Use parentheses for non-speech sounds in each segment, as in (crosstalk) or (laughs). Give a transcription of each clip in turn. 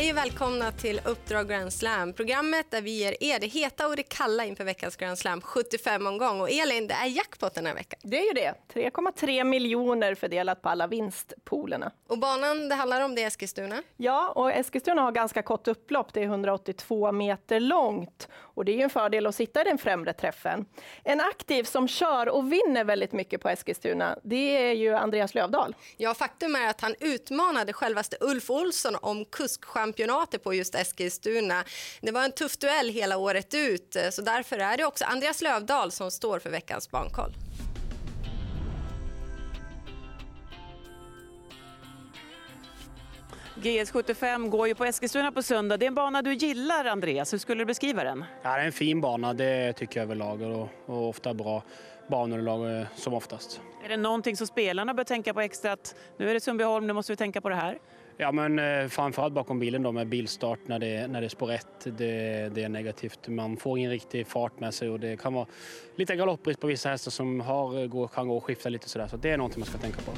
Hej och välkomna till Uppdrag Grand Slam, programmet där vi ger er det heta och det kalla inför veckans Grand Slam 75 omgång. Och Elin, det är jackpot den här veckan. Det är ju det. 3,3 miljoner fördelat på alla vinstpoolerna. Och banan det handlar om det är Eskilstuna. Ja, och Eskilstuna har ganska kort upplopp. Det är 182 meter långt. Och det är ju en fördel att sitta i den främre träffen. En aktiv som kör och vinner väldigt mycket på Eskilstuna, det är ju Andreas Lövdahl. Ja, faktum är att han utmanade självaste Ulf Olsson om kuskchampionatet på just Eskilstuna. Det var en tuff duell hela året ut, så därför är det också Andreas Lövdahl som står för veckans bankoll. GS75 går ju på Eskilstuna på söndag. Det är en bana du gillar, Andreas. Hur skulle du beskriva den? Ja, det är en fin bana, det tycker jag överlag. Och, och ofta bra banunderlag eh, som oftast. Är det någonting som spelarna bör tänka på extra? Att nu är det Sundbyholm, nu måste vi tänka på det här. Ja, men eh, framförallt bakom bilen då med bilstart när det, när det är spår 1. Det, det, är negativt. Man får ingen riktig fart med sig och det kan vara lite galoppbrist på vissa hästar som har, eh, kan gå och skifta lite sådär. Så det är någonting man ska tänka på.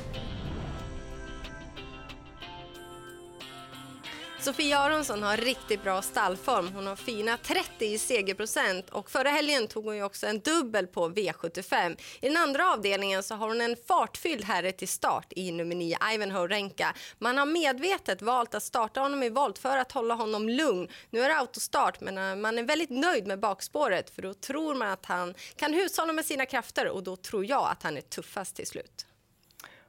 Sofia Aronsson har riktigt bra stallform. Hon har fina 30 i segerprocent och förra helgen tog hon ju också en dubbel på V75. I den andra avdelningen så har hon en fartfylld herre till start i nummer 9, Ivanhoe Renka. Man har medvetet valt att starta honom i volt för att hålla honom lugn. Nu är det autostart men eh, man är väldigt nöjd med bakspåret för då tror man att han kan hushålla med sina krafter och då tror jag att han är tuffast till slut.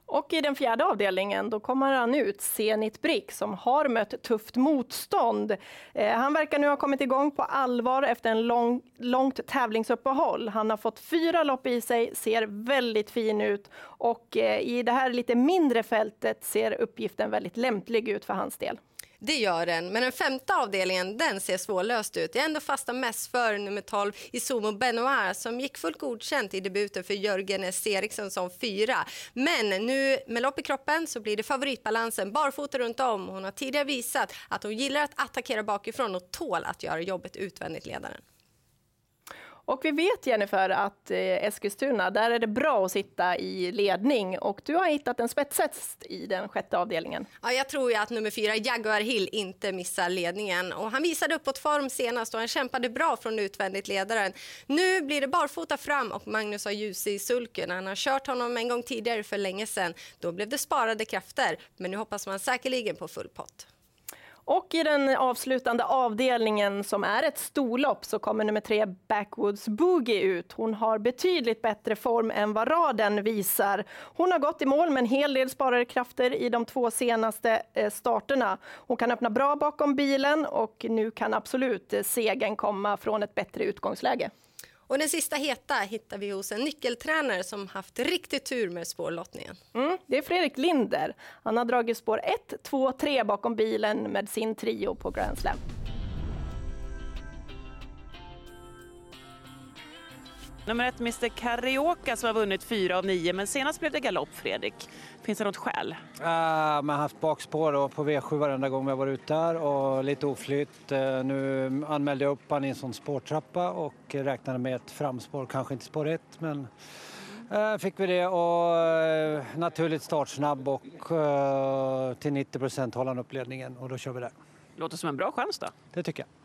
Och i den fjärde avdelningen då kommer han ut, Zenit Brick, som har mött tufft motstånd. Eh, han verkar nu ha kommit igång på allvar efter en lång, långt tävlingsuppehåll. Han har fått fyra lopp i sig, ser väldigt fin ut och eh, i det här lite mindre fältet ser uppgiften väldigt lämplig ut för hans del. Det gör den, men den femte avdelningen den ser svårlöst ut. Jag är ändå fasta mest för nummer 12 Isomo Benoit som gick fullt godkänt i debuten för Jörgen S. Eriksson som fyra. Men nu med lopp i kroppen så blir det favoritbalansen barfota runt om. Hon har tidigare visat att hon gillar att attackera bakifrån och tål att göra jobbet utvändigt ledaren. Och vi vet Jennifer att eh, Eskilstuna, där är det bra att sitta i ledning och du har hittat en spetshäst i den sjätte avdelningen. Ja, jag tror ju att nummer fyra, Jaguar Hill, inte missar ledningen. Och han visade uppåt form senast och han kämpade bra från utvändigt ledaren. Nu blir det barfota fram och Magnus har ljus i sulken. Han har kört honom en gång tidigare för länge sedan. Då blev det sparade krafter, men nu hoppas man säkerligen på full pott. Och i den avslutande avdelningen som är ett storlopp så kommer nummer tre Backwoods Boogie ut. Hon har betydligt bättre form än vad raden visar. Hon har gått i mål med en hel del sparade krafter i de två senaste eh, starterna. Hon kan öppna bra bakom bilen och nu kan absolut eh, segern komma från ett bättre utgångsläge. Och den sista heta hittar vi hos en nyckeltränare som haft riktig tur med spårlottningen. Mm, det är Fredrik Linder. Han har dragit spår 1, 2, 3 bakom bilen med sin trio på Grand Slam. Nummer ett, Mr Carioca, som har vunnit fyra av nio, men senast blev det galopp, Fredrik. Finns det något skäl? Uh, man har haft bakspår på V7 varenda gång vi har varit ute där och lite oflytt. Uh, nu anmälde jag upp han i en sån spårtrappa och räknade med ett framspår, kanske inte spår ett, men uh, fick vi det och uh, naturligt startsnabb och till 90 procent håller han upp ledningen och då kör vi där. Låter som en bra chans då. Det tycker jag.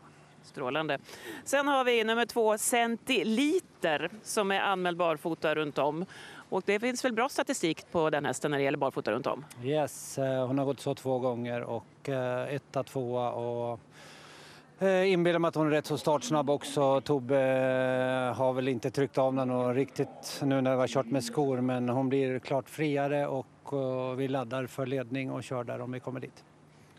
Strålande. Sen har vi nummer två, Centiliter, som är anmäld barfota runt om. Och det finns väl bra statistik på den hästen när det gäller barfota runt om? Yes, eh, hon har gått så två gånger och eh, etta, tvåa och eh, inbillar mig att hon är rätt så startsnabb också. Tobbe har väl inte tryckt av den riktigt nu när vi har kört med skor men hon blir klart friare och vi laddar för ledning och kör där om vi kommer dit.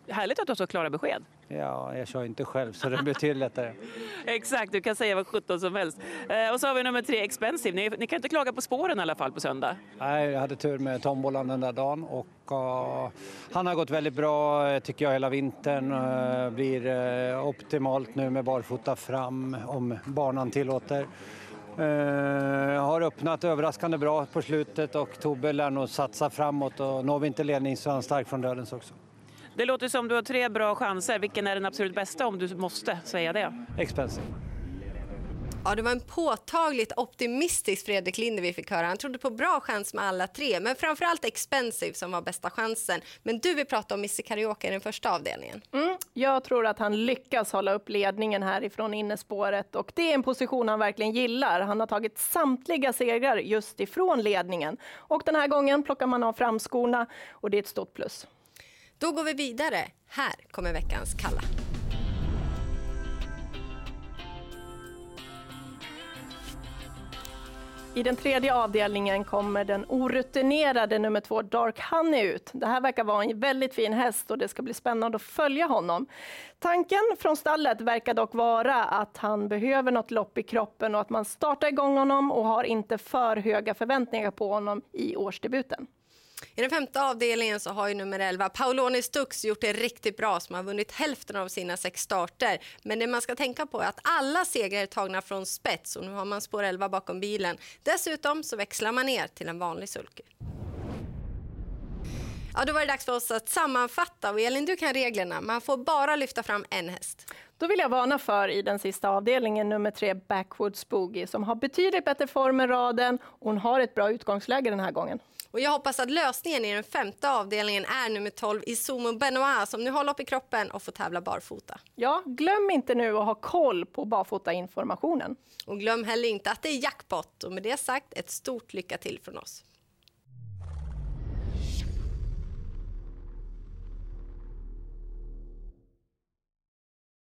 Härligt att du har så klara besked. Ja, jag kör inte själv så det blir betydligt lättare. (laughs) Exakt, du kan säga vad sjutton som helst. Eh, och så har vi nummer tre, Expensive. Ni, ni, kan inte klaga på spåren i alla fall på söndag? Nej, jag hade tur med tombolan den där dagen och uh, han har gått väldigt bra tycker jag hela vintern. Uh, blir uh, optimalt nu med barfota fram om banan tillåter. Uh, har öppnat överraskande bra på slutet och Tobbe lär nog satsa framåt och når vi inte ledning så är han stark från dödens också. Det låter som du har tre bra chanser. Vilken är den absolut bästa om du måste säga det? Expensive. Ja, det var en påtagligt optimistisk Fredrik Linder vi fick höra. Han trodde på bra chans med alla tre, men framförallt Expensive som var bästa chansen. Men du vill prata om Missy Karaoke i den första avdelningen. Mm, jag tror att han lyckas hålla upp ledningen härifrån innespåret och det är en position han verkligen gillar. Han har tagit samtliga segrar just ifrån ledningen och den här gången plockar man av framskorna och det är ett stort plus. Då går vi vidare. Här kommer veckans Kalla. I den tredje avdelningen kommer den orutinerade nummer två Dark Honey ut. Det här verkar vara en väldigt fin häst och det ska bli spännande att följa honom. Tanken från stallet verkar dock vara att han behöver något lopp i kroppen och att man startar igång honom och har inte för höga förväntningar på honom i årsdebuten. I den femte avdelningen så har ju nummer 11 Paoloni Stux gjort det riktigt bra som har vunnit hälften av sina sex starter. Men det man ska tänka på är att alla segrar är tagna från spets och nu har man spår 11 bakom bilen. Dessutom så växlar man ner till en vanlig sulky. Ja, då var det dags för oss att sammanfatta. Och Elin, du kan reglerna. Man får bara lyfta fram en häst. Då vill jag varna för i den sista avdelningen nummer tre Backwoods Boogie som har betydligt bättre form än raden. Hon har ett bra utgångsläge den här gången. Och jag hoppas att lösningen i den femte avdelningen är nummer 12 Isumo Benoit som nu har lopp i kroppen och får tävla barfota. Ja, glöm inte nu att ha koll på barfotainformationen. Och glöm heller inte att det är jackpot och med det sagt ett stort lycka till från oss.